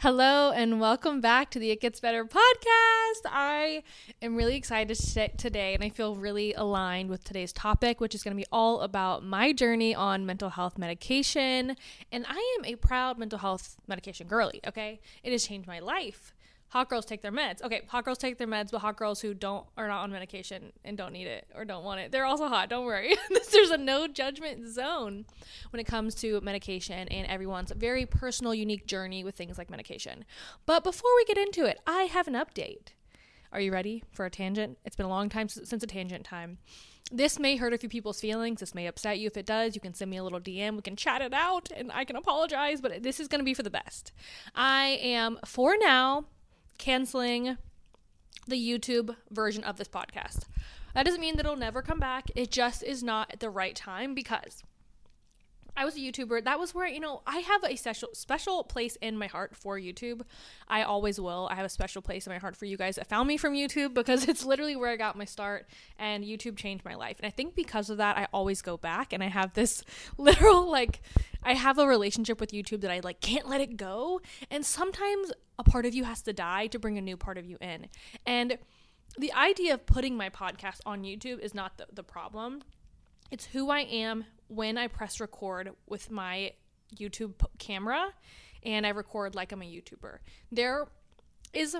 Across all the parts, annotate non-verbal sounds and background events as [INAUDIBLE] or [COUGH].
Hello and welcome back to the It Gets Better podcast. I am really excited to sit today and I feel really aligned with today's topic, which is going to be all about my journey on mental health medication. And I am a proud mental health medication girly, okay? It has changed my life hot girls take their meds. Okay, hot girls take their meds, but hot girls who don't are not on medication and don't need it or don't want it, they're also hot. Don't worry. [LAUGHS] There's a no judgment zone when it comes to medication and everyone's very personal, unique journey with things like medication. But before we get into it, I have an update. Are you ready for a tangent? It's been a long time since a tangent time. This may hurt a few people's feelings. This may upset you. If it does, you can send me a little DM. We can chat it out and I can apologize, but this is going to be for the best. I am, for now, canceling the YouTube version of this podcast. That doesn't mean that it'll never come back. It just is not at the right time because I was a YouTuber. That was where, you know, I have a special special place in my heart for YouTube. I always will. I have a special place in my heart for you guys that found me from YouTube [LAUGHS] because it's literally where I got my start and YouTube changed my life. And I think because of that I always go back and I have this [LAUGHS] literal like I have a relationship with YouTube that I like can't let it go. And sometimes a part of you has to die to bring a new part of you in. And the idea of putting my podcast on YouTube is not the, the problem. It's who I am when I press record with my YouTube camera and I record like I'm a YouTuber. There is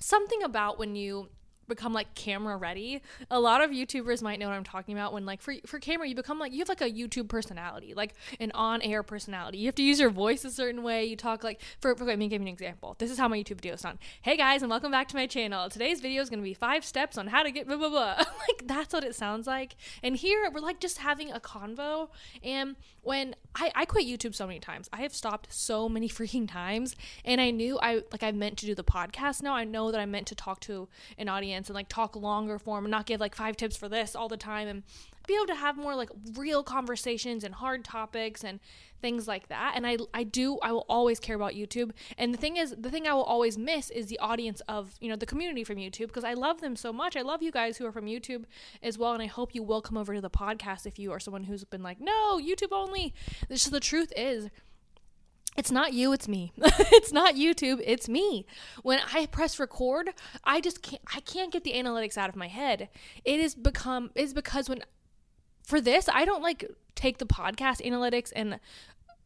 something about when you become like camera ready. A lot of YouTubers might know what I'm talking about when like for for camera you become like you have like a YouTube personality, like an on-air personality. You have to use your voice a certain way. You talk like for, for let me give you an example. This is how my YouTube video is done. Hey guys and welcome back to my channel. Today's video is going to be 5 steps on how to get blah blah blah. [LAUGHS] like that's what it sounds like. And here we're like just having a convo and when I, I quit YouTube so many times. I have stopped so many [LAUGHS] freaking times and I knew I like I meant to do the podcast now. I know that I meant to talk to an audience and like talk longer form and not give like five tips for this all the time and be able to have more like real conversations and hard topics and things like that. And I I do I will always care about YouTube. And the thing is the thing I will always miss is the audience of, you know, the community from YouTube because I love them so much. I love you guys who are from YouTube as well and I hope you will come over to the podcast if you are someone who's been like, "No, YouTube only." This is the truth is it's not you, it's me. [LAUGHS] it's not YouTube, it's me. When I press record, I just can't I can't get the analytics out of my head. It is become is because when for this, I don't like take the podcast analytics and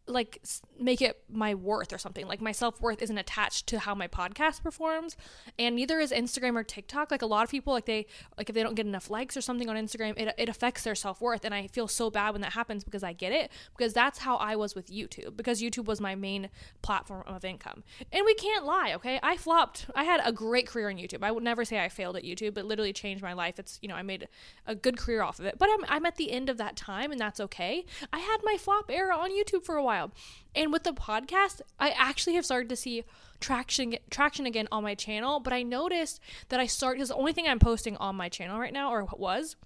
like make it my worth or something. Like my self worth isn't attached to how my podcast performs, and neither is Instagram or TikTok. Like a lot of people, like they like if they don't get enough likes or something on Instagram, it it affects their self worth, and I feel so bad when that happens because I get it because that's how I was with YouTube because YouTube was my main platform of income, and we can't lie. Okay, I flopped. I had a great career on YouTube. I would never say I failed at YouTube. It literally changed my life. It's you know I made a good career off of it, but I'm I'm at the end of that time, and that's okay. I had my flop era on YouTube for a while. And with the podcast, I actually have started to see traction traction again on my channel, but I noticed that I started because the only thing I'm posting on my channel right now or what was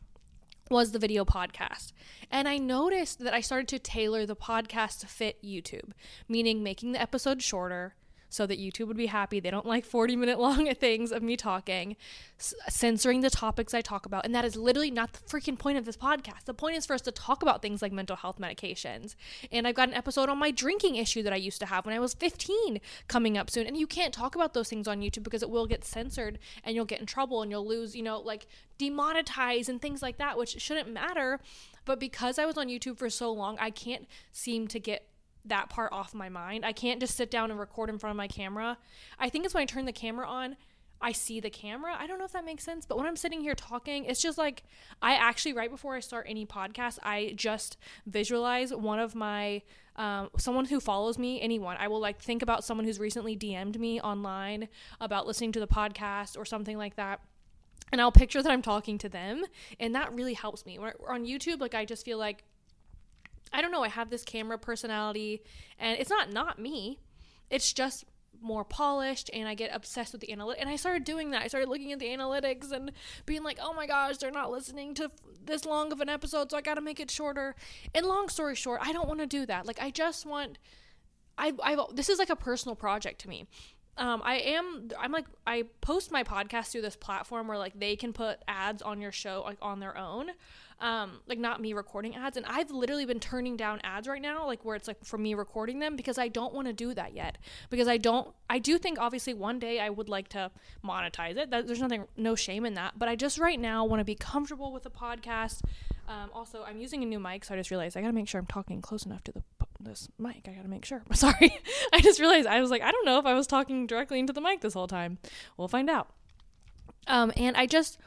was the video podcast. And I noticed that I started to tailor the podcast to fit YouTube, meaning making the episode shorter, so that YouTube would be happy. They don't like 40 minute [LAUGHS] long things of me talking, s- censoring the topics I talk about. And that is literally not the freaking point of this podcast. The point is for us to talk about things like mental health medications. And I've got an episode on my drinking issue that I used to have when I was 15 coming up soon. And you can't talk about those things on YouTube because it will get censored and you'll get in trouble and you'll lose, you know, like demonetize and things like that, which shouldn't matter. But because I was on YouTube for so long, I can't seem to get that part off my mind. I can't just sit down and record in front of my camera. I think it's when I turn the camera on, I see the camera. I don't know if that makes sense, but when I'm sitting here talking, it's just like I actually, right before I start any podcast, I just visualize one of my, um, someone who follows me, anyone. I will like think about someone who's recently DM'd me online about listening to the podcast or something like that and I'll picture that I'm talking to them, and that really helps me. When on YouTube, like I just feel like I don't know, I have this camera personality and it's not not me. It's just more polished and I get obsessed with the analytics. And I started doing that. I started looking at the analytics and being like, "Oh my gosh, they're not listening to this long of an episode, so I got to make it shorter." And long story short, I don't want to do that. Like I just want I I this is like a personal project to me. Um, I am I'm like I post my podcast through this platform where like they can put ads on your show like on their own. um, like not me recording ads. And I've literally been turning down ads right now, like where it's like for me recording them because I don't want to do that yet. Because I don't, I do think obviously one day I would like to monetize it. That, there's nothing, no shame in that. But I just right now want to be comfortable with the podcast. Um, also, I'm using a new mic, so I just realized I gotta make sure I'm talking close enough to the this mic. I gotta make sure. [LAUGHS] Sorry, [LAUGHS] I just realized I was like, I don't know if I was talking directly into the mic this whole time. We'll find out. Um, and I just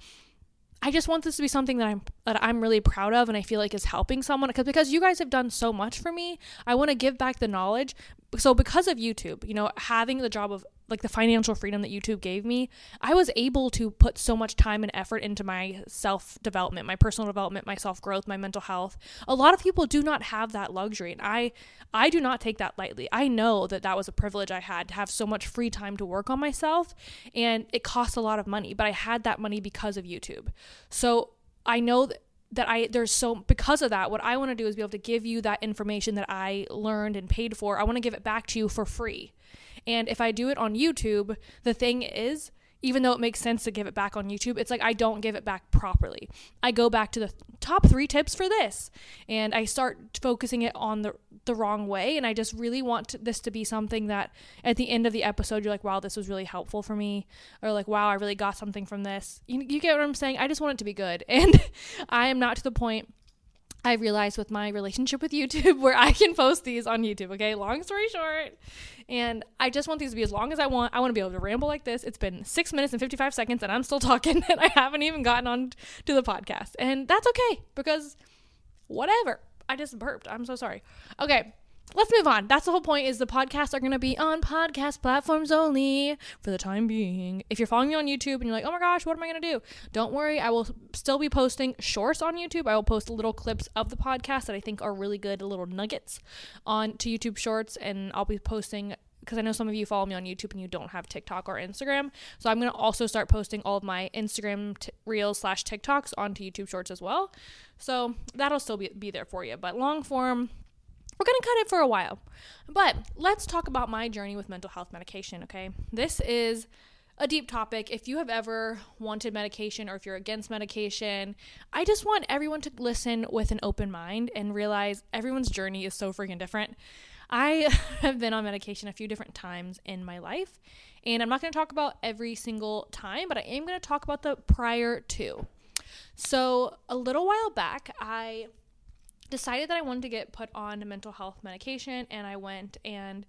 I just want this to be something that I'm that I'm really proud of and I feel like is helping someone because because you guys have done so much for me. I want to give back the knowledge. So because of YouTube, you know, having the job of like the financial freedom that YouTube gave me, I was able to put so much time and effort into my self development, my personal development, my self growth, my mental health. A lot of people do not have that luxury and I I do not take that lightly. I know that that was a privilege I had to have so much free time to work on myself and it costs a lot of money, but I had that money because of YouTube. So I know that that I there's so because of that what I want to do is be able to give you that information that I learned and paid for. I want to give it back to you for free. And if I do it on YouTube, the thing is even though it makes sense to give it back on YouTube, it's like I don't give it back properly. I go back to the top 3 tips for this and I start focusing it on the the wrong way and I just really want this to be something that at the end of the episode you're like wow this was really helpful for me or like wow I really got something from this. You, you get what I'm saying? I just want it to be good [LAUGHS] and I am not to the point I realized with my relationship with YouTube [LAUGHS] where I can post these on YouTube, okay? Long story short. And I just want these to be as long as I want. I want to be able to ramble like this. It's been six minutes and 55 seconds and I'm still [LAUGHS] talking and I haven't even gotten on to the podcast. And that's okay because whatever. I just burped. I'm so sorry. Okay let's move on. That's the whole point is the podcasts are going to be on podcast platforms only for the time being. If you're following me on YouTube and you're like, "Oh my gosh, what am I going to do?" Don't worry, I will still be posting shorts on YouTube. I will post little clips of the podcast that I think are really good, little nuggets on to YouTube Shorts and I'll be posting because I know some of you follow me on YouTube and you don't have TikTok or Instagram. So I'm going to also start posting all of my Instagram t- reels slash TikToks onto YouTube Shorts as well. So that'll still be, be there for you. But long form, we're going to cut it for a while. But let's talk about my journey with mental health medication, okay? This is a deep topic. If you have ever wanted medication or if you're against medication, I just want everyone to listen with an open mind and realize everyone's journey is so freaking different. I [LAUGHS] have been on medication a few different times in my life, and I'm not going to talk about every single time, but I am going to talk about the prior two. So, a little while back, I decided that I wanted to get put on mental health medication, and I went and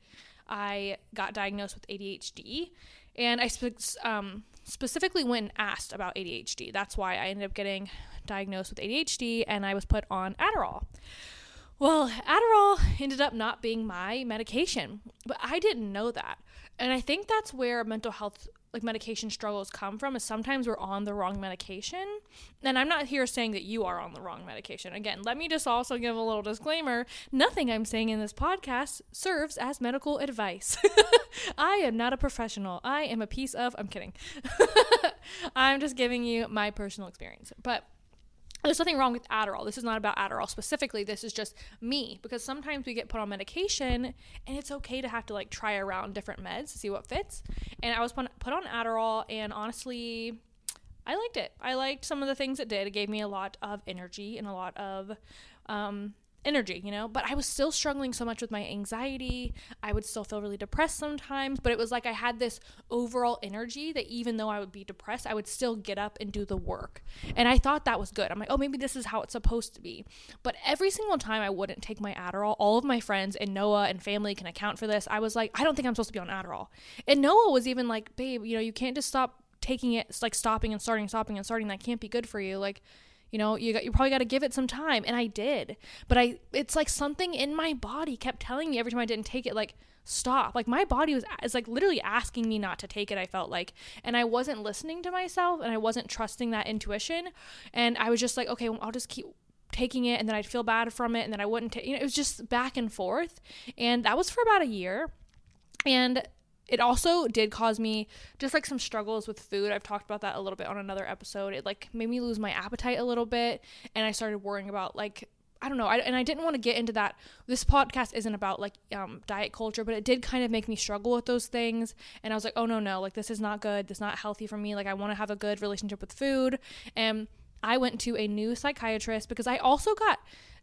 I got diagnosed with ADHD. And I spe- um, specifically went and asked about ADHD. That's why I ended up getting diagnosed with ADHD, and I was put on Adderall. Well, Adderall ended up not being my medication, but I didn't know that. And I think that's where mental health like medication struggles come from is sometimes we're on the wrong medication. And I'm not here saying that you are on the wrong medication. Again, let me just also give a little disclaimer. Nothing I'm saying in this podcast serves as medical advice. [LAUGHS] I am not a professional. I am a piece of I'm kidding. [LAUGHS] I'm just giving you my personal experience. But there's nothing wrong with Adderall. This is not about Adderall specifically. This is just me because sometimes we get put on medication and it's okay to have to like try around different meds to see what fits. And I was put on Adderall and honestly, I liked it. I liked some of the things it did. It gave me a lot of energy and a lot of um, energy, you know, but I was still struggling so much with my anxiety. I would still feel really depressed sometimes, but it was like I had this overall energy that even though I would be depressed, I would still get up and do the work. And I thought that was good. I'm like, oh, maybe this is how it's supposed to be. But every single time I wouldn't take my Adderall, all of my friends and Noah and family can account for this. I was like, I don't think I'm supposed to be on Adderall. And Noah was even like, babe, you know, you can't just stop taking it, it's like stopping and starting, stopping and starting. That can't be good for you. Like, you know you got, you probably got to give it some time and i did. But i it's like something in my body kept telling me every time i didn't take it like stop. Like my body was is like literally asking me not to take it i felt like. And i wasn't listening to myself and i wasn't trusting that intuition. And i was just like okay well, i'll just keep taking it and then i'd feel bad from it and then i wouldn't take you know it was just back and forth. And that was for about a year. And it also did cause me just like some struggles with food. I've talked about that a little bit on another episode. It like made me lose my appetite a little bit and I started worrying about like I don't know. I, and I didn't want to get into that. This podcast isn't about like um, diet culture, but it did kind of make me struggle with those things. And I was like, oh no, no, like this is not good. This is not healthy for me. Like I want to have a good relationship with food. And I went to a new psychiatrist because I also got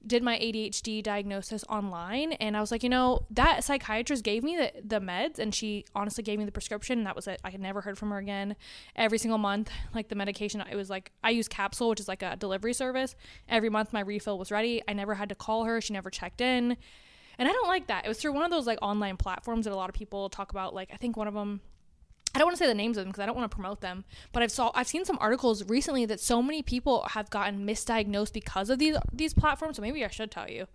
did my ADHD diagnosis online and I was like, you know, that psychiatrist gave me the, the meds and she honestly gave me the prescription and that was it. I had never heard from her again. Every single month, [LAUGHS] like the medication, it was like I use capsule, which is like a delivery service. Every month my refill was ready. I never had to call her. She never checked in. And I don't like that. It was through one of those like online platforms that a lot of people talk about. Like I think one of them I don't want to say the names of them because I don't want to promote them, but I've saw I've seen some articles recently that so many people have gotten misdiagnosed because of these these platforms. So maybe I should tell you.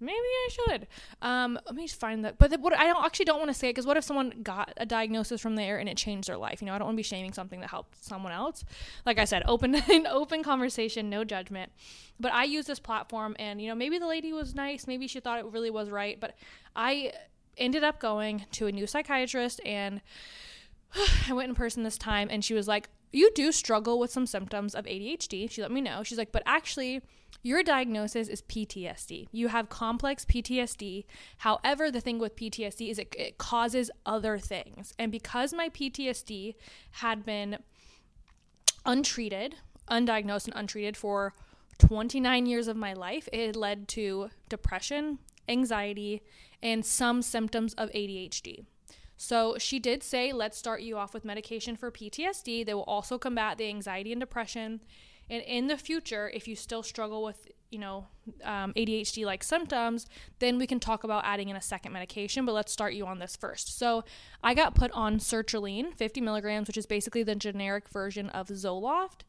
Maybe I should. Um, let me just find that. But the, what I don't actually don't want to say it because what if someone got a diagnosis from there and it changed their life? You know, I don't want to be shaming something that helped someone else. Like I said, open [LAUGHS] an open conversation, no judgment. But I use this platform, and you know, maybe the lady was nice, maybe she thought it really was right, but I ended up going to a new psychiatrist and [SIGHS] I went in person this time and she was like, You do struggle with some symptoms of ADHD. She let me know. She's like, But actually, your diagnosis is PTSD. You have complex PTSD. However, the thing with PTSD is it, it causes other things. And because my PTSD had been untreated, undiagnosed, and untreated for 29 years of my life, it led to depression, anxiety, and some symptoms of ADHD. So she did say, let's start you off with medication for PTSD that will also combat the anxiety and depression. And in the future, if you still struggle with, you know, um, ADHD like symptoms, then we can talk about adding in a second medication. But let's start you on this first. So I got put on sertraline, 50 milligrams, which is basically the generic version of Zoloft.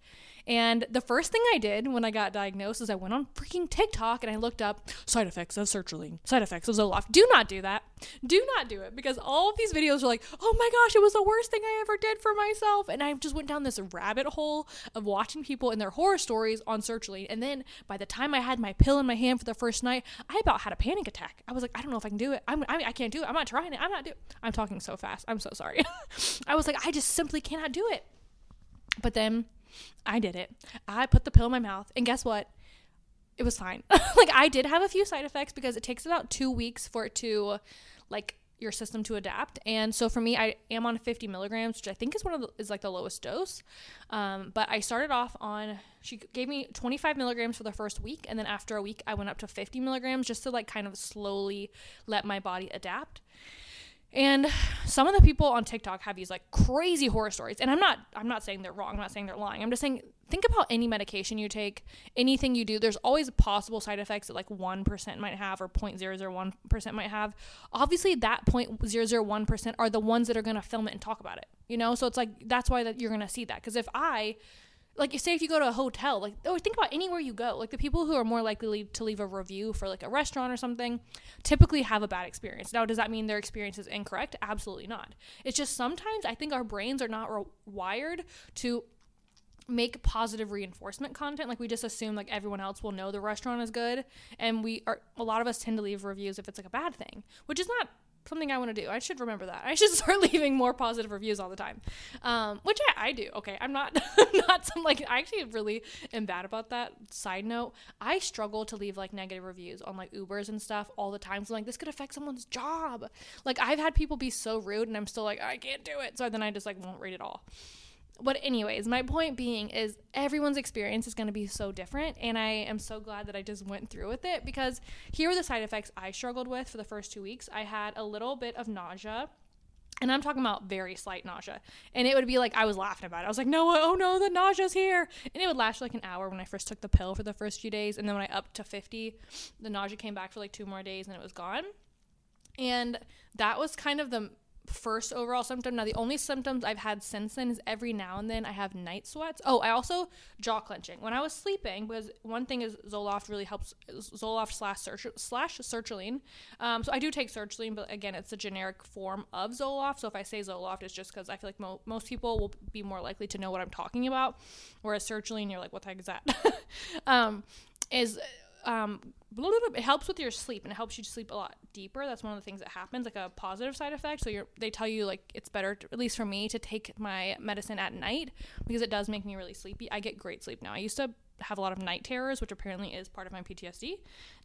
And the first thing I did when I got diagnosed is I went on freaking TikTok and I looked up side effects of sertraline, side effects of Zoloft. Do not do that. Do not do it because all of these videos are like, oh my gosh, it was the worst thing I ever did for myself. And I just went down this rabbit hole of watching people and their horror stories on sertraline. And then by the time I had my pill in my hand for the first night, I about had a panic attack. I was like, I don't know if I can do it. I'm, I, I can't do it. I'm not trying it. I'm not doing I'm talking so fast. I'm so sorry. [LAUGHS] I was like, I just simply cannot do it. But then I did it. I put the pill in my mouth, and guess what? It was fine. [LAUGHS] like I did have a few side effects because it takes about two weeks for it to, like, your system to adapt. And so for me, I am on 50 milligrams, which I think is one of the, is like the lowest dose. Um, but I started off on she gave me 25 milligrams for the first week, and then after a week, I went up to 50 milligrams just to like kind of slowly let my body adapt. And some of the people on TikTok have these like crazy horror stories. And I'm not I'm not saying they're wrong. I'm not saying they're lying. I'm just saying think about any medication you take, anything you do, there's always possible side effects that like 1% might have or 0.001% might have. Obviously that 0.001% are the ones that are going to film it and talk about it. You know? So it's like that's why that you're going to see that cuz if I like say if you go to a hotel like or think about anywhere you go. Like the people who are more likely to leave a review for like a restaurant or something typically have a bad experience. Now does that mean their experience is incorrect? Absolutely not. It's just sometimes i think our brains are not re- wired to make positive reinforcement content. Like we just assume like everyone else will know the restaurant is good and we are a lot of us tend to leave reviews if it's like a bad thing which is not something I want to do. I should remember that. I should [LAUGHS] start leaving more positive reviews all the time, um, which I, I, do. Okay, I'm not [LAUGHS] not some like I actually really am bad about that. Side note: I struggle to leave like negative reviews on like Ubers and stuff all the time. So like this could affect someone's job. Like I've had people be so rude, and I'm still like I can't do it. So then I just like won't rate it all but anyways my point being is everyone's experience is going to be so different and i am so glad that i just went through with it because here are the side effects i struggled with for the first two weeks i had a little bit of nausea and I'm talking about very slight nausea. And it would be like I was laughing about it. I was like, no, oh no, the nausea's here. And it would last like an hour when I first took the pill for the first few days. And then when I upped to 50, the nausea came back for like two more days and it was gone. And that was kind of the first overall symptom. Now, the only symptoms I've had since then is every now and then I have night sweats. Oh, I also jaw clenching when I was sleeping because one thing is Zoloft really helps Zoloft slash search, slash sertraline. Um, so I do take sertraline, but again, it's a generic form of Zoloft. So if I say Zoloft, it's just because I feel like mo- most people will be more likely to know what I'm talking about, whereas sertraline, you're like, what the heck is that? [LAUGHS] um, is um, it helps with your sleep and it helps you sleep a lot deeper. That's one of the things that happens, like a positive side effect. So you're, they tell you like it's better, to, at least for me, to take my medicine at night because it does make me really sleepy. I get great sleep now. I used to have a lot of night terrors, which apparently is part of my PTSD.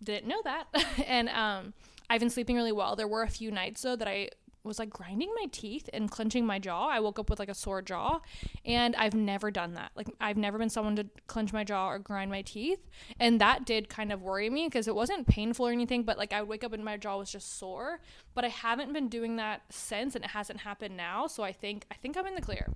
Didn't know that, [LAUGHS] and um, I've been sleeping really well. There were a few nights though that I was like grinding my teeth and clenching my jaw. I woke up with like a sore jaw and I've never done that. Like I've never been someone to clench my jaw or grind my teeth. And that did kind of worry me because it wasn't painful or anything, but like I would wake up and my jaw was just sore. But I haven't been doing that since and it hasn't happened now. So I think I think I'm in the clear.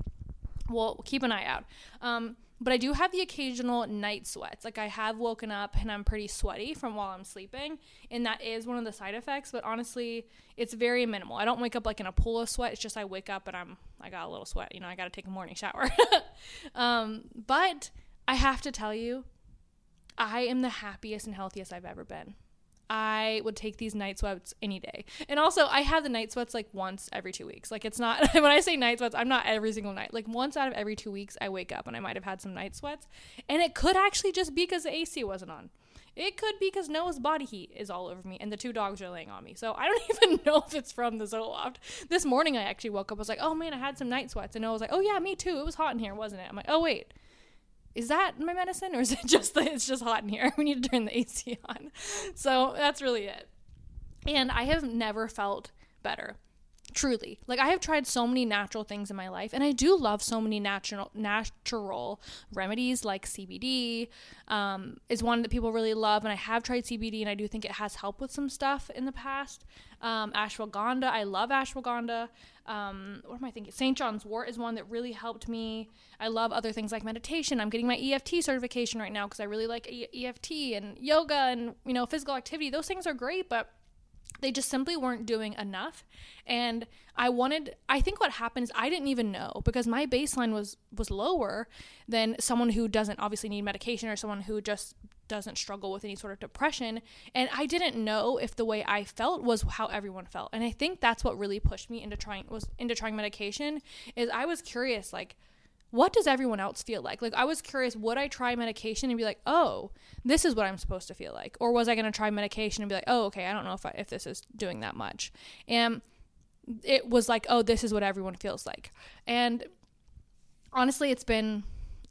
Well, keep an eye out. Um, but I do have the occasional night sweats. Like I have woken up and I'm pretty sweaty from while I'm sleeping, and that is one of the side effects. But honestly, it's very minimal. I don't wake up like in a pool of sweat. It's just I wake up and I'm I got a little sweat. You know, I got to take a morning shower. [LAUGHS] um, but I have to tell you, I am the happiest and healthiest I've ever been. I would take these night sweats any day. And also, I have the night sweats like once every two weeks. Like, it's not, [LAUGHS] when I say night sweats, I'm not every single night. Like, once out of every two weeks, I wake up and I might have had some night sweats. And it could actually just be because the AC wasn't on. It could be because Noah's body heat is all over me and the two dogs are laying on me. So I don't [LAUGHS] even know if it's from the Zoloft. This morning I actually woke up, I was like, oh man, I had some night sweats. And Noah was like, oh yeah, me too. It was hot in here, wasn't it? I'm like, oh wait, is that my medicine or is it [LAUGHS] just that it's just hot in here? [LAUGHS] We need to turn the AC on. So that's really it. And I have never felt better. Truly. Like I have tried so many natural things in my life and I do love so many natural natural remedies like CBD um, is one that people really love and I have tried CBD and I do think it has helped with some stuff in the past. Um, ashwagandha, I love ashwagandha. Um, what am I thinking? St. John's wort is one that really helped me. I love other things like meditation. I'm getting my EFT certification right now because I really like EFT and yoga and you know physical activity. Those things are great, but they just simply weren't doing enough. And i wanted i think what happened is i didn't even know because my baseline was was lower than someone who doesn't obviously need medication or someone who just doesn't struggle with any sort of depression. And i didn't know if the way i felt was how everyone felt. And i think that's what really pushed me into trying was into trying medication is i was curious like what does everyone else feel like? Like, I was curious, would I try medication and be like, oh, this is what I'm supposed to feel like? Or was I going to try medication and be like, oh, okay, I don't know if, I, if this is doing that much? And it was like, oh, this is what everyone feels like. And honestly, it's been,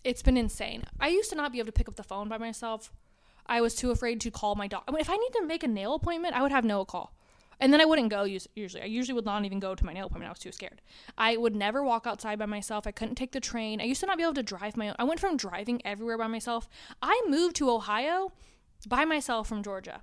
it's been insane. I used to not be able to pick up the phone by myself. I was too afraid to call my dog. I mean, if I need to make a nail appointment, I would have no call. And then I wouldn't go usually. I usually would not even go to my nail appointment. I was too scared. I would never walk outside by myself. I couldn't take the train. I used to not be able to drive my own. I went from driving everywhere by myself. I moved to Ohio by myself from Georgia.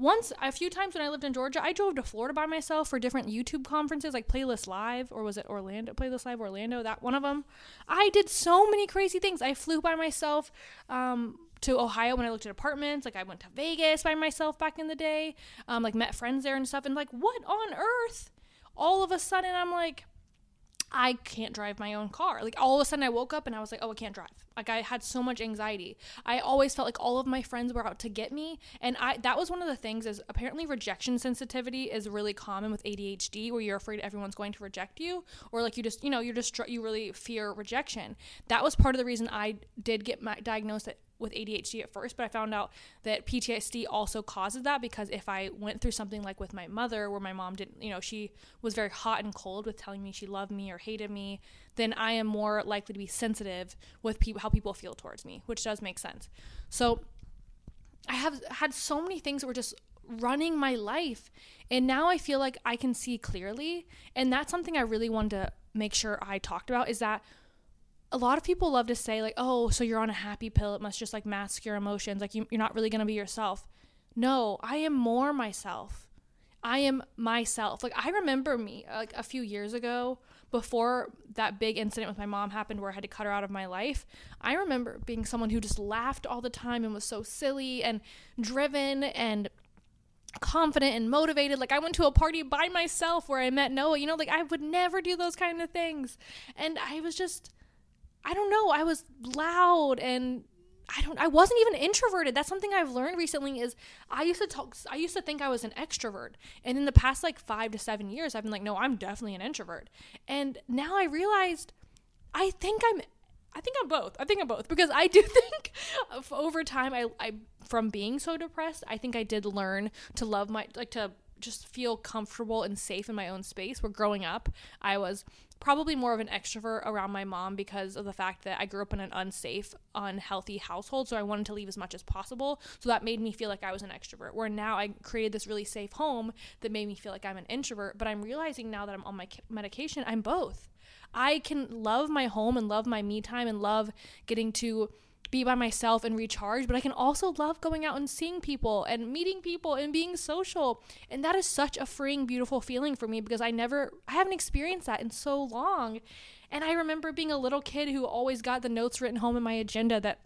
Once, a few times when I lived in Georgia, I drove to Florida by myself for different YouTube conferences like Playlist Live, or was it Orlando? Playlist Live Orlando, that one of them. I did so many crazy things. I flew by myself. Um, to Ohio when I looked at apartments. Like I went to Vegas by myself back in the day. Um, like met friends there and stuff. And like, what on earth? All of a sudden, I'm like, I can't drive my own car. Like all of a sudden I woke up and I was like, oh, I can't drive. Like I had so much anxiety. I always felt like all of my friends were out to get me, and I that was one of the things is apparently rejection sensitivity is really common with ADHD where you're afraid everyone's going to reject you or like you just, you know, you're just you really fear rejection. That was part of the reason I did get my diagnosed at with ADHD at first, but I found out that PTSD also causes that because if I went through something like with my mother, where my mom didn't, you know, she was very hot and cold with telling me she loved me or hated me, then I am more likely to be sensitive with how people feel towards me, which does make sense. So I have had so many things that were just running my life, and now I feel like I can see clearly, and that's something I really wanted to make sure I talked about is that a lot of people love to say like oh so you're on a happy pill it must just like mask your emotions like you, you're not really going to be yourself no i am more myself i am myself like i remember me like a few years ago before that big incident with my mom happened where i had to cut her out of my life i remember being someone who just laughed all the time and was so silly and driven and confident and motivated. Like I went to a party by myself where I met Noah. You know, like I would never do those kind of things. And I was just I don't know, I was loud and I don't I wasn't even introverted. That's something I've learned recently is I used to talk I used to think I was an extrovert. And in the past like 5 to 7 years I've been like no, I'm definitely an introvert. And now I realized I think I'm I think I'm both. I think I'm both because I do [LAUGHS] think over time I I from being so depressed, I think I did learn to love my like to just feel comfortable and safe in my own space. Where growing up, I was probably more of an extrovert around my mom because of the fact that I grew up in an unsafe, unhealthy household. So I wanted to leave as much as possible. So that made me feel like I was an extrovert. Where now I created this really safe home that made me feel like I'm an introvert. But I'm realizing now that I'm on my medication, I'm both. I can love my home and love my me time and love getting to be by myself and recharge, but I can also love going out and seeing people and meeting people and being social. And that is such a freeing, beautiful feeling for me because I never, I haven't experienced that in so long. And I remember being a little kid who always got the notes written home in my agenda that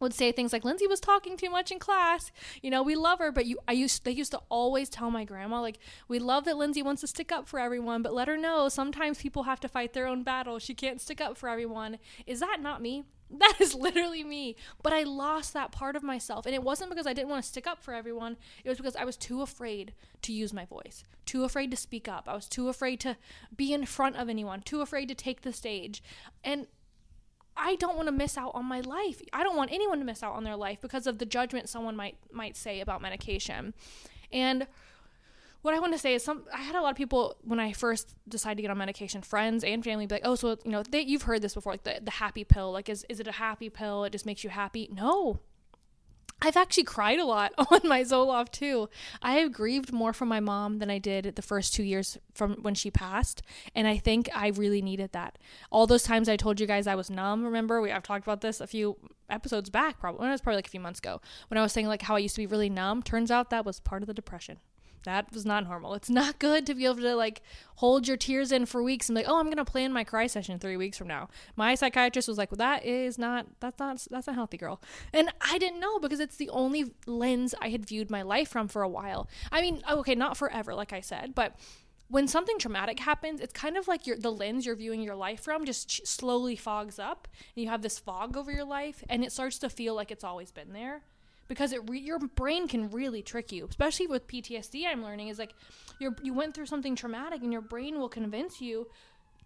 would say things like Lindsay was talking too much in class. You know, we love her, but you I used they used to always tell my grandma like we love that Lindsay wants to stick up for everyone, but let her know sometimes people have to fight their own battle. She can't stick up for everyone. Is that not me? [LAUGHS] That is literally me. But I lost that part of myself. And it wasn't because I didn't want to stick up for everyone. It was because I was too afraid to use my voice, too afraid to speak up. I was too afraid to be in front of anyone, too afraid to take the stage. And I don't want to miss out on my life. I don't want anyone to miss out on their life because of the judgment someone might might say about medication. And what I want to say is some I had a lot of people when I first decided to get on medication, friends and family be like, "Oh, so you know, they, you've heard this before like the the happy pill. Like is is it a happy pill? It just makes you happy?" No. I've actually cried a lot [LAUGHS] on my Zoloft too. I have grieved more from my mom than I did the first 2 years from when she passed, and I think I really needed that. All those times I told you guys I was numb, remember? We I've talked about this a few episodes back, probably. It was probably like a few months ago. When I was saying like how I used to be really numb, turns out that was part of the depression that was not normal. It's not [LAUGHS] good to be able to like hold your tears in for weeks and like, oh, I'm gonna plan my cry session three weeks from now. My psychiatrist was like, well, that is not that's not that's not healthy, girl. And I didn't know because it's the only lens I had viewed my life from for a while. I mean, oh, okay, not forever, like I said, but when something traumatic happens, it's kind of like your the lens you're viewing your life from just slowly fogs up, and you have this fog over your life, and it starts to feel like it's always been there because it re- your brain can really trick you especially with PTSD I'm learning is like you you went through something traumatic and your brain will convince you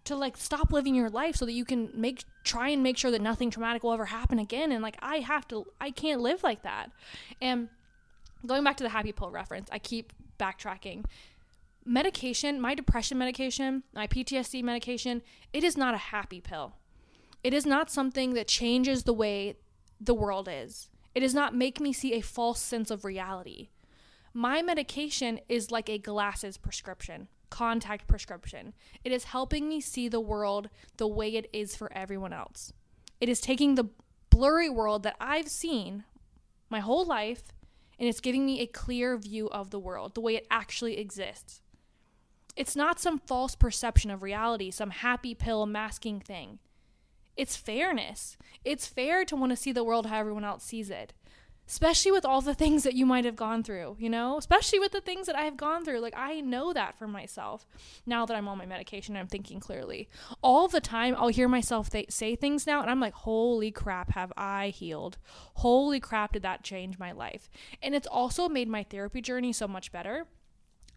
to like stop living your life so that you can make try and make sure that nothing traumatic will ever happen again and like I have to I can't live like that. And going back to the happy pill reference I keep backtracking. Medication my depression medication my PTSD medication it is not a happy pill. It is not something that changes the way the world is it does not make me see a false sense of reality. My medication is like a glasses prescription, contact prescription. It is helping me see the world the way it is for everyone else. It is taking the blurry world that I've seen my whole life and it's giving me a clear view of the world, the way it actually exists. It's not some false perception of reality, some happy pill masking thing. It's fairness. It's fair to want to see the world how everyone else sees it. Especially with all the things that you might have gone through, you know? Especially with the things that I have gone through. Like, I know that for myself now that I'm on my medication I'm thinking clearly. All the time, I'll hear myself th- say things now, and I'm like, holy crap, have I healed? Holy crap, did that change my life? And it's also made my therapy journey so much better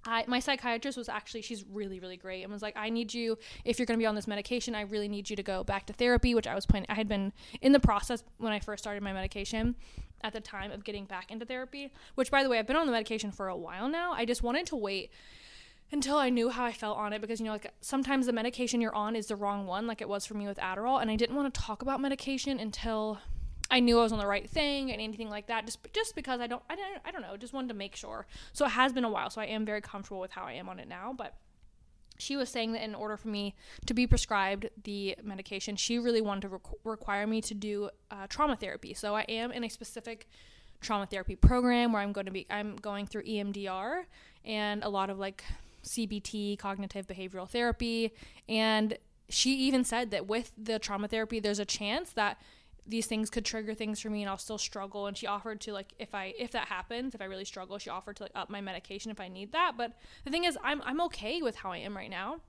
I, my psychiatrist was actually she's really really great and was like I need you if you're going to be on this medication I really need you to go back to therapy which I was planning I had been in the process when I first started my medication at the time of getting back into therapy which by the way I've been on the medication for a while now. I just wanted to wait until I knew how I felt on it because you know like sometimes the medication you're on is the wrong one like it was for me with Adderall and I didn't want to talk about medication until I knew I was on the right thing and anything like that. Just just because I don't I don't I don't know. Just wanted to make sure. So it has been a while. So I am very comfortable with how I am on it now. But she was saying that in order for me to be prescribed the medication, she really wanted to requ- require me to do uh, trauma therapy. So I am in a specific trauma therapy program where I'm going to be I'm going through EMDR and a lot of like CBT, cognitive behavioral therapy, and she even said that with the trauma therapy there's a chance that these things could trigger things for me and I'll still struggle and she offered to like if I if that happens if I really struggle she offered to like up my medication if I need that but the thing is I'm I'm okay with how I am right now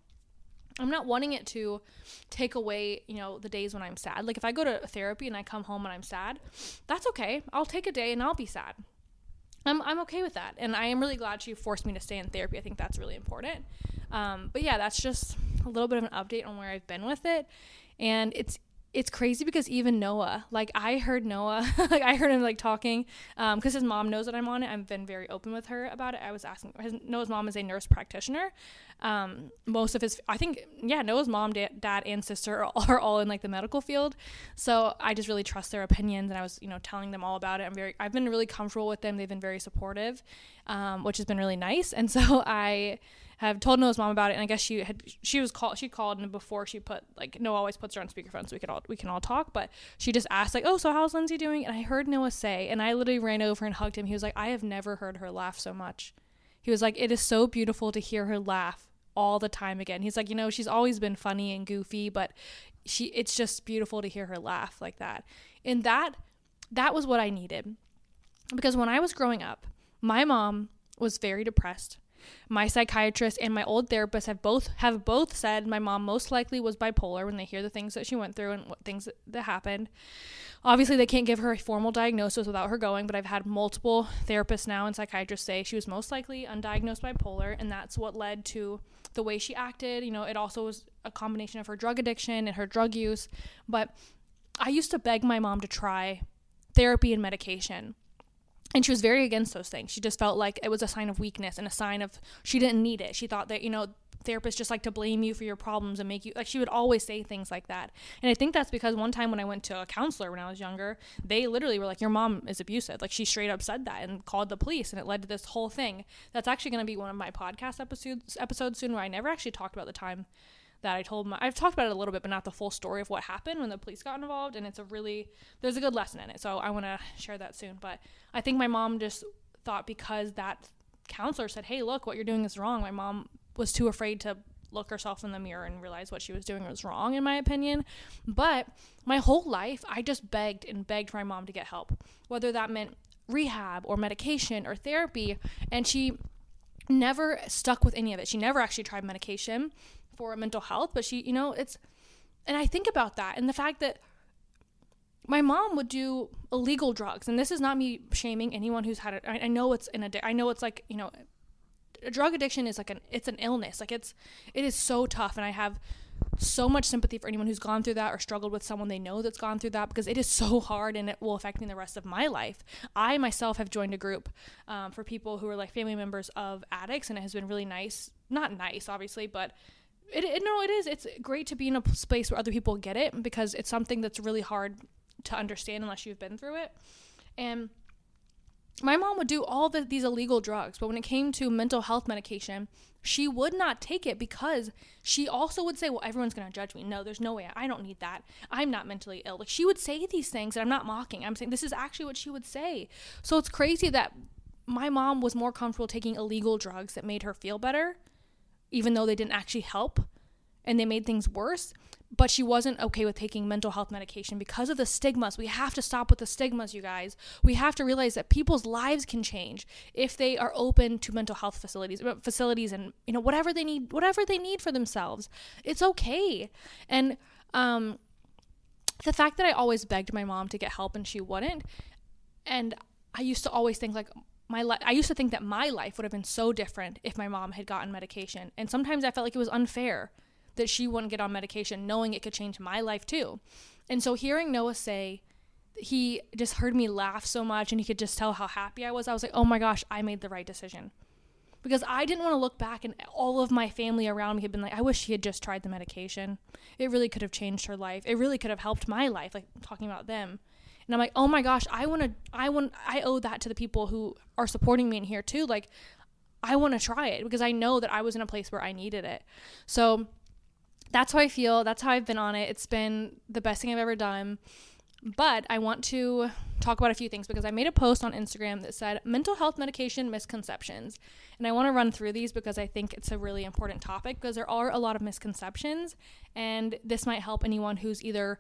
I'm not wanting it to take away, you know, the days when I'm sad. Like if I go to therapy and I come home and I'm sad, that's okay. I'll take a day and I'll be sad. I'm I'm okay with that. And I am really glad she forced me to stay in therapy. I think that's really important. Um, but yeah, that's just a little bit of an update on where I've been with it. And it's it's crazy because even Noah, like I heard Noah, [LAUGHS] like I heard him like talking, um, because his mom knows that I'm on it. I've been very open with her about it. I was asking, his, Noah's mom is a nurse practitioner. Um, most of his, I think, yeah, Noah's mom, dad, dad and sister are, [LAUGHS] are all in like the medical field. So I just really trust their opinions, and I was, you know, telling them all about it. I'm very, I've been really comfortable with them. They've been very supportive, um, which has been really nice. And [LAUGHS] so I have told Noah's mom about it, and I guess she had she was called she called and before she put like Noah always puts her on speakerphone so we can all we can all talk, but she just asked like, oh, so how's Lindsay doing? And I heard Noah say, and I literally ran over and hugged him. He was like, I have never heard her laugh so much. He was like, it is so beautiful to hear her laugh all the time again. He's like, you know, she's always been funny and goofy, but she it's just beautiful to hear her laugh like that. And that that was what I needed. Because when I was growing up, my mom was very depressed my psychiatrist and my old therapist have both have both said my mom most likely was bipolar when they hear the things that she went through and what things that, happened. Obviously, they can't give her a formal diagnosis without her going, but I've had multiple therapists now and psychiatrists say she was most likely undiagnosed bipolar, and that's what led to the way she acted. You know, it also was a combination of her drug addiction and her drug use. But I used to beg my mom to try therapy and medication and she was very against those things. She just felt like it was a sign of weakness and a sign of she didn't need it. She thought that, you know, therapists just like to blame you for your problems and make you like she would always say things like that. And I think that's because one time when I went to a counselor when I was younger, they literally were like your mom is abusive. Like she straight up said that and called the police and it led to this whole thing. That's actually going to be one of my podcast episodes episodes soon where I never actually talked about the time that I told my I've talked about it a little bit, but not the full story of what happened when the police got involved. And it's a really there's a good lesson in it. So I want to share that soon. But I think my mom just thought because that counselor said, "Hey, look, what you're doing is wrong." My mom was too afraid to look herself in the mirror and realize what she was doing was wrong in my opinion. But my whole life I just begged and begged for my mom to get help. Whether that meant rehab or medication or therapy and she never stuck with any of it. She never actually tried medication for mental health, but she, you know, it's, and I think about that and the fact that my mom would do illegal drugs, and this is not me shaming anyone who's had it. I, know it's in I know it's like, you know, drug addiction is like an, it's an illness. Like it's, it is so tough. And I have so much sympathy for anyone who's gone through that or struggled with someone they know that's gone through that because it is so hard and it will affect me the rest of my life. I myself have joined a group um, for people who are like family members of addicts, and it has been really nice. Not nice, obviously, but it, it no, it is. It's great to be in a space where other people get it because it's something that's really hard to understand unless you've been through it. And my mom would do all the, these illegal drugs, but when it came to mental health medication, she would not take it because she also would say, Well, everyone's going to judge me. No, there's no way. I don't need that. I'm not mentally ill. Like, she would say these things, and I'm not mocking. I'm saying this is actually what she would say. So it's crazy that my mom was more comfortable taking illegal drugs that made her feel better even though they didn't actually help and they made things worse. But she wasn't okay with taking mental health medication because of the stigmas. We have to stop with the stigmas, you guys. We have to realize that people's lives can change if they are open to mental health facilities, uh, facilities, and you know whatever they need, whatever they need for themselves. It's okay. And um, the fact that I always begged my mom to get help and she wouldn't, and I used to always think like my life I used to think that my life would have been so different if my mom had gotten medication. And sometimes I felt like it was unfair that she wouldn't get on medication knowing it could change my life too. And so hearing Noah say he just heard me laugh so much and he could just tell how happy I was. I was like, "Oh my gosh, I made the right decision." Because I didn't want to look back and all of my family around me had been like, "I wish she had just tried the medication. It really could have changed her life. It really could have helped my life." Like talking about them and i'm like oh my gosh i want to i want i owe that to the people who are supporting me in here too like i want to try it because i know that i was in a place where i needed it so that's how i feel that's how i've been on it it's been the best thing i've ever done but I want to talk about a few things because I made a post on Instagram that said mental health medication misconceptions. And I want to run through these because I think it's a really important topic because there are a lot of misconceptions. And this might help anyone who's either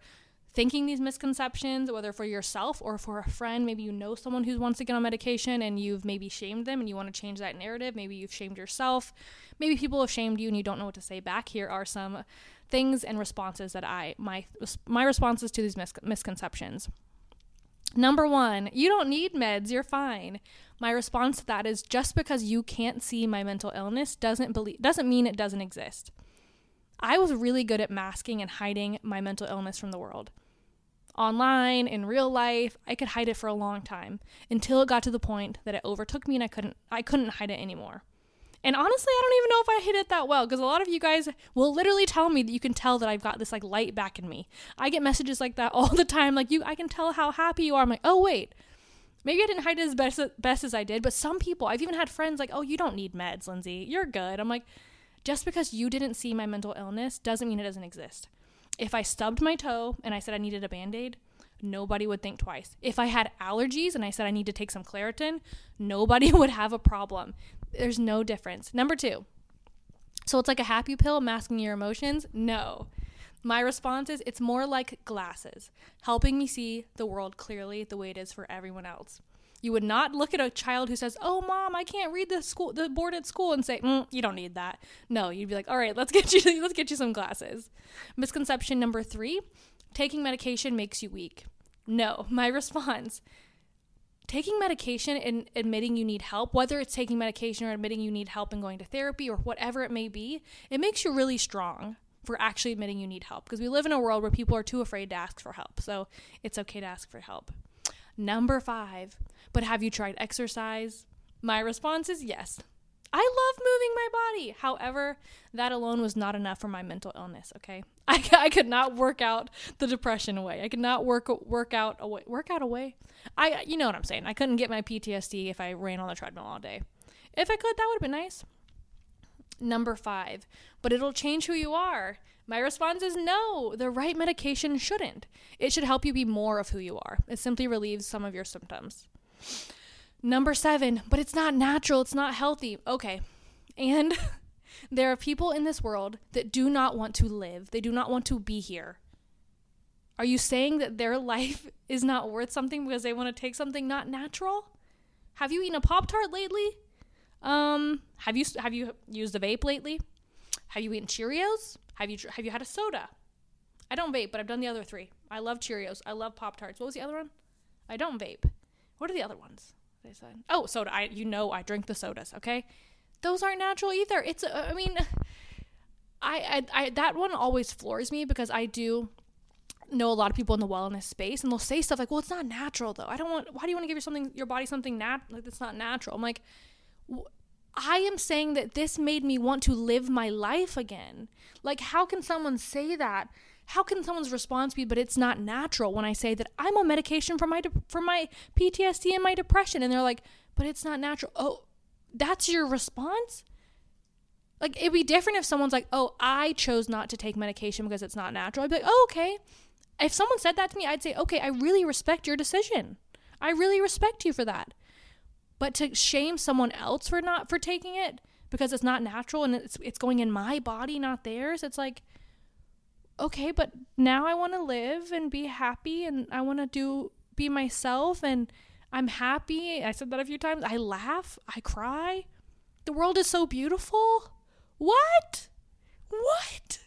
thinking these misconceptions, whether for yourself or for a friend. Maybe you know someone who wants to get on medication and you've maybe shamed them and you want to change that narrative. Maybe you've shamed yourself. Maybe people have shamed you and you don't know what to say back. Here are some things and responses that I my my responses to these mis- misconceptions. Number 1, you don't need meds, you're fine. My response to that is just because you can't see my mental illness doesn't believe doesn't mean it doesn't exist. I was really good at masking and hiding my mental illness from the world. Online, in real life. I could hide it for a long time until it got to the point that it overtook me and I couldn't I couldn't hide it anymore. And honestly, I don't even know if I hid it that well because a lot of you guys will literally tell me that you can tell that I've got this like light back in me. I get messages like that [LAUGHS] all the time like you I can tell how happy you are. I'm like, "Oh, wait. Maybe I didn't hide it as best, best as I did, but some people, I've even had friends like, "Oh, you don't need meds, Lindsay. You're good." I'm like, "Just because you didn't see my mental illness doesn't mean it doesn't exist." If I stubbed my toe and I said I needed a band-aid, nobody would think twice. If I had allergies and I said I need to take some Claritin, nobody [LAUGHS] would have a problem. There's no difference. Number 2. So it's like a happy pill masking your emotions? No. My response is it's more like glasses, helping me see the world clearly the way it is for everyone else. You would not look at a child who says, "Oh, mom, I can't read the school, the board at school," and say, mm, "You don't need that." No, you'd be like, "All right, let's get you, [LAUGHS] let's get you some glasses." Misconception number three: taking medication makes you weak. No, [LAUGHS] my response: taking medication and admitting you need help, whether it's taking medication or admitting you need help and going to therapy or whatever it may be, it makes you really strong for actually admitting you need help because we live in a world where people are too afraid to ask for help. So it's okay to ask for help. Number five, but have you tried exercise? My response is yes. I love moving my body. However, that alone was not enough for my mental illness, okay? [LAUGHS] I, I could not work out the depression away. I could not work work out away work out away. I you know what I'm saying. I couldn't get my PTSD if I ran on the treadmill all day. If I could, that would have been nice. Number 5, but it'll change who you are. My response is no, the right medication shouldn't. It should help you be more of who you are. It simply relieves some of your symptoms. Number seven, but it's not natural, it's not healthy. Okay. And [LAUGHS] there are people in this world that do not want to live, they do not want to be here. Are you saying that their [LAUGHS] life is not worth something because they want to take something not natural? Have you eaten a Pop Tart lately? Um, have you have you used a vape lately? Have you eaten Cheerios? Have you have you had a soda? I don't vape, but I've done the other three. I love Cheerios. I love Pop Tarts. What was the other one? I don't vape. What are the other ones? They said. Oh, soda. I you know I drink the sodas. Okay, those aren't natural either. It's uh, I mean, [SIGHS] I, I I that one always floors me because I do know a lot of people in the wellness space and they'll say stuff like, "Well, it's not natural though. I don't want. Why do you want to give your something your body something nat like that's not natural?" I'm like. I am saying that this made me want to live my life again. Like, how can someone say that? How can someone's response be, but it's not natural when I say that I'm on medication for my de- for my PTSD and my depression, and they're like, but it's not natural. Oh, that's your response. Like, it'd be different if someone's like, oh, I chose not to take medication because it's not natural. I'd be like, oh, okay. If someone said that to me, I'd say, okay, I really respect your decision. I really respect you for that. But to shame someone else for not for taking it because it's not natural and it's it's going in my body, not theirs, it's like okay, but now I want to live and be happy and I want to do be myself and I'm happy. I said that a few times. I laugh, I cry. The world is so beautiful. What? What?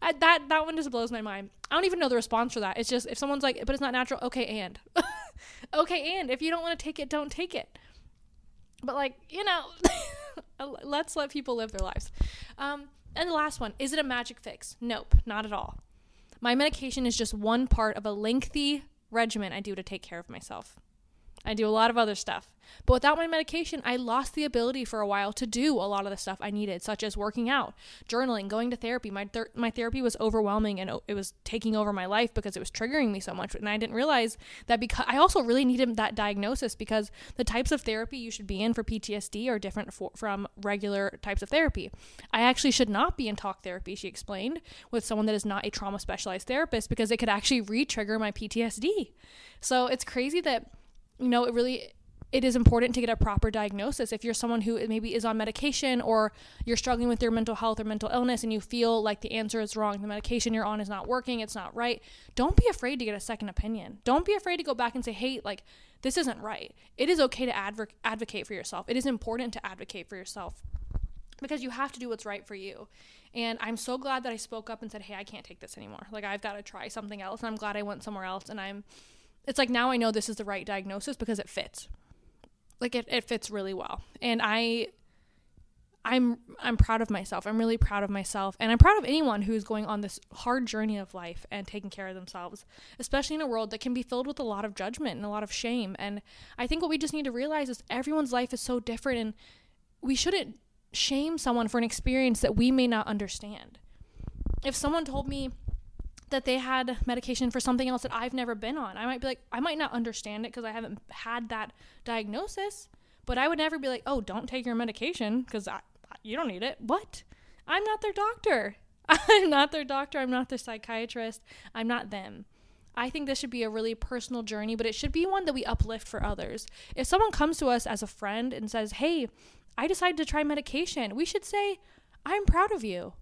I, that that one just blows my mind. I don't even know the response for that. It's just if someone's like, but it's not natural. Okay, and [LAUGHS] okay, and if you don't want to take it, don't take it. But like, you know, [LAUGHS] let's let people live their lives. Um, and the last one, is it a magic fix? Nope, not at all. My medication is just one part of a lengthy regimen I do to take care of myself. I do a lot of other stuff. But without my medication, I lost the ability for a while to do a lot of the stuff I needed, such as working out, journaling, going to therapy. My ther- my therapy was overwhelming and it was taking over my life because it was triggering me so much. And I didn't realize that because I also really needed that diagnosis because the types of therapy you should be in for PTSD are different for, from regular types of therapy. I actually should not be in talk therapy, she explained, with someone that is not a trauma specialized therapist because it could actually re-trigger my PTSD. So it's crazy that you know, it really it is important to get a proper diagnosis. If you're someone who maybe is on medication or you're struggling with your mental health or mental illness and you feel like the answer is wrong, the medication you're on is not working, it's not right, don't be afraid to get a second opinion. Don't be afraid to go back and say, hey, like, this isn't right. It is okay to adv- advocate for yourself. It is important to advocate for yourself because you have to do what's right for you. And I'm so glad that I spoke up and said, hey, I can't take this anymore. Like, I've got to try something else. And I'm glad I went somewhere else. And I'm, it's like now I know this is the right diagnosis because it fits. Like it, it fits really well. And I I'm I'm proud of myself. I'm really proud of myself and I'm proud of anyone who's going on this hard journey of life and taking care of themselves, especially in a world that can be filled with a lot of judgment and a lot of shame. And I think what we just need to realize is everyone's life is so different and we shouldn't shame someone for an experience that we may not understand. If someone told me that they had medication for something else that I've never been on, I might be like I might not understand it because I haven't had that diagnosis, but I would never be like, "Oh, don't take your medication because you don't need it. What? I'm not their doctor. [LAUGHS] I'm not their doctor. I'm not their psychiatrist. I'm not them. I think this should be a really personal journey, but it should be one that we uplift for others. If someone comes to us as a friend and says, Hey, I decided to try medication, we should say, I'm proud of you.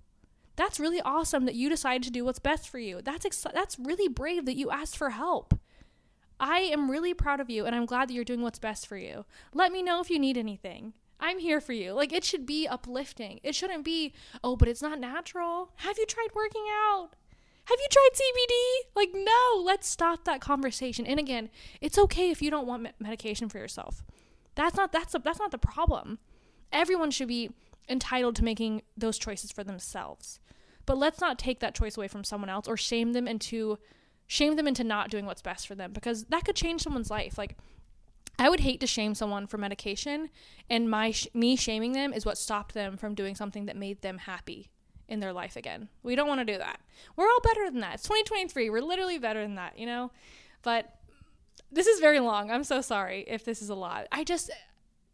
That's really awesome that you decided to do what's best for you. That's ex- that's really brave that you asked for help. I am really proud of you and I'm glad that you're doing what's best for you. Let me know if you need anything. I'm here for you. Like it should be uplifting. It shouldn't be, oh, but it's not natural. Have you tried working out? Have you tried CBD? Like, no, let's stop that conversation. And again, it's okay if you don't want me- medication for yourself. That's not that's a, that's not the problem. Everyone should be entitled to making those choices for themselves. But let's not take that choice away from someone else or shame them into shame them into not doing what's best for them because that could change someone's life. Like I would hate to shame someone for medication, and my sh- me shaming them is what stopped them from doing something that made them happy in their life again. We don't want to do that. We're all better than that. It's 2023. We're literally better than that, you know? But this is very long. I'm so sorry if this is a lot. I just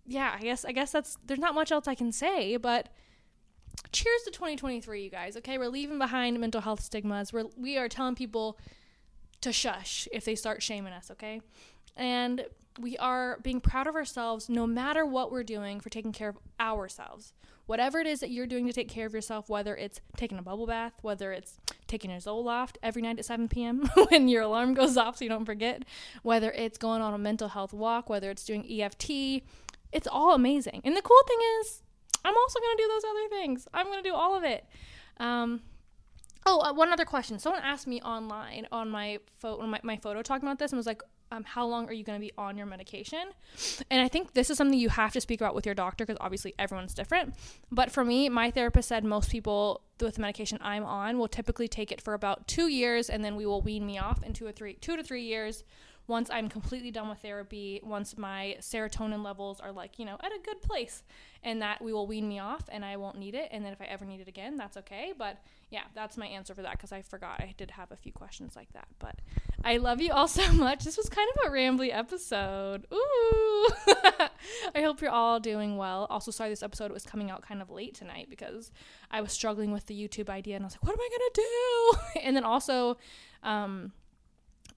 yeah, I guess I guess that's there's not much else I can say, but cheers to 2023, you guys. Okay, we're leaving behind mental health stigmas. We're we are telling people to shush if they start shaming us, okay? And we are being proud of ourselves no matter what we're doing for taking care of ourselves. Whatever it is that you're doing to take care of yourself, whether it's taking a bubble bath, whether it's taking your Zoloft every night at 7 p.m. [LAUGHS] when your alarm goes off so you don't forget, whether it's going on a mental health walk, whether it's doing EFT, it's all amazing. And the cool thing is, I'm also going to do those other things. I'm going to do all of it. Um, oh, uh, one other question. Someone asked me online on my, photo, my, my photo talking about this and was like, um, how long are you going to be on your medication? And I think this is something you have to speak about with your doctor because obviously everyone's different. But for me, my therapist said most people with the medication I'm on will typically take it for about two years and then we will wean me off in two or three, two to three years once I'm completely done with therapy, once my serotonin levels are like, you know, at a good place, and that we will wean me off and I won't need it. And then if I ever need it again, that's okay. But yeah, that's my answer for that because I forgot I did have a few questions like that. But I love you all [LAUGHS] so much. This was kind of a rambly episode. Ooh. [LAUGHS] I hope you're all doing well. Also, sorry this episode was coming out kind of late tonight because I was struggling with the YouTube idea and I was like, what am I going to do? [LAUGHS] and then also, um,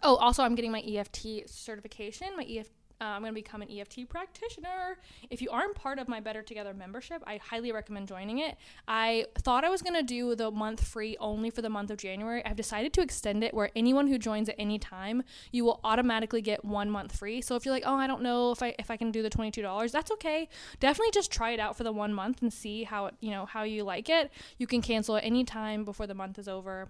Oh, also, I'm getting my EFT certification. My EFT. Uh, I'm going to become an EFT practitioner. If you aren't part of my Better Together membership, I highly recommend joining it. I thought I was going to do the month free only for the month of January. I've decided to extend it where anyone who joins at any time, you will automatically get one month free. So if you're like, oh, I don't know if I if I can do the twenty two dollars, that's okay. Definitely just try it out for the one month and see how you know how you like it. You can cancel at any time before the month is over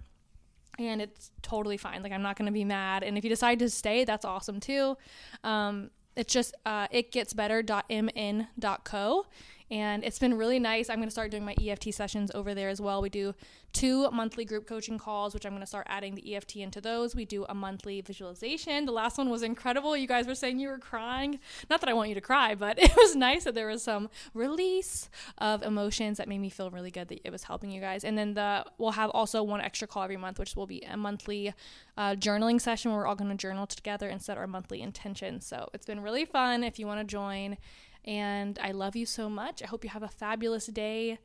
and it's totally fine. Like I'm not gonna be mad. And if you decide to stay, that's awesome too. Um, it's just uh, itgetsbetter.mn.co and it's been really nice. I'm going to start doing my EFT sessions over there as well. We do two monthly group coaching calls, which I'm going to start adding the EFT into those. We do a monthly visualization. The last one was incredible. You guys were saying you were crying. Not that I want you to cry, but [LAUGHS] it was nice that there was some release of emotions that made me feel really good that it was helping you guys. And then the we'll have also one extra call every month, which will be a monthly uh, journaling session where we're all going to journal together and set our monthly intentions. So it's been really fun. If you want to join and I love you so much. I hope you have a fabulous day.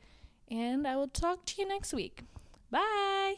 And I will talk to you next week. Bye.